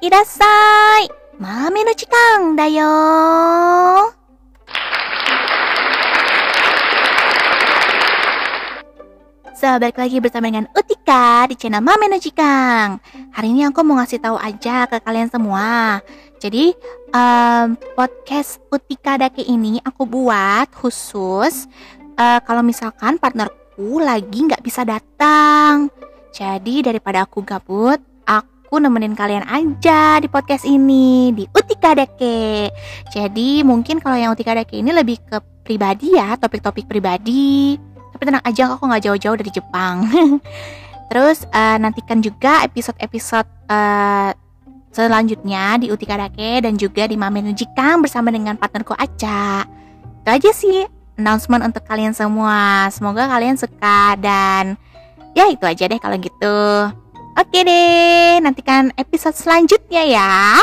いらっしゃい豆の時間だよ So, balik lagi bersama dengan Utika di channel Mame no Jikang. Hari ini aku mau ngasih tahu aja ke kalian semua. Jadi, um, podcast Utika Dake ini aku buat khusus uh, kalau misalkan partnerku lagi nggak bisa datang. Jadi, daripada aku gabut, aku nemenin kalian aja di podcast ini di Utika Dake. Jadi, mungkin kalau yang Utika Dake ini lebih ke pribadi ya, topik-topik pribadi. Tapi tenang aja aku nggak jauh-jauh dari Jepang. Terus uh, nantikan juga episode-episode uh, selanjutnya di Utika Dake dan juga di Mamen Jikang bersama dengan partnerku Aca. Itu aja sih announcement untuk kalian semua. Semoga kalian suka dan ya itu aja deh kalau gitu oke deh nantikan episode selanjutnya ya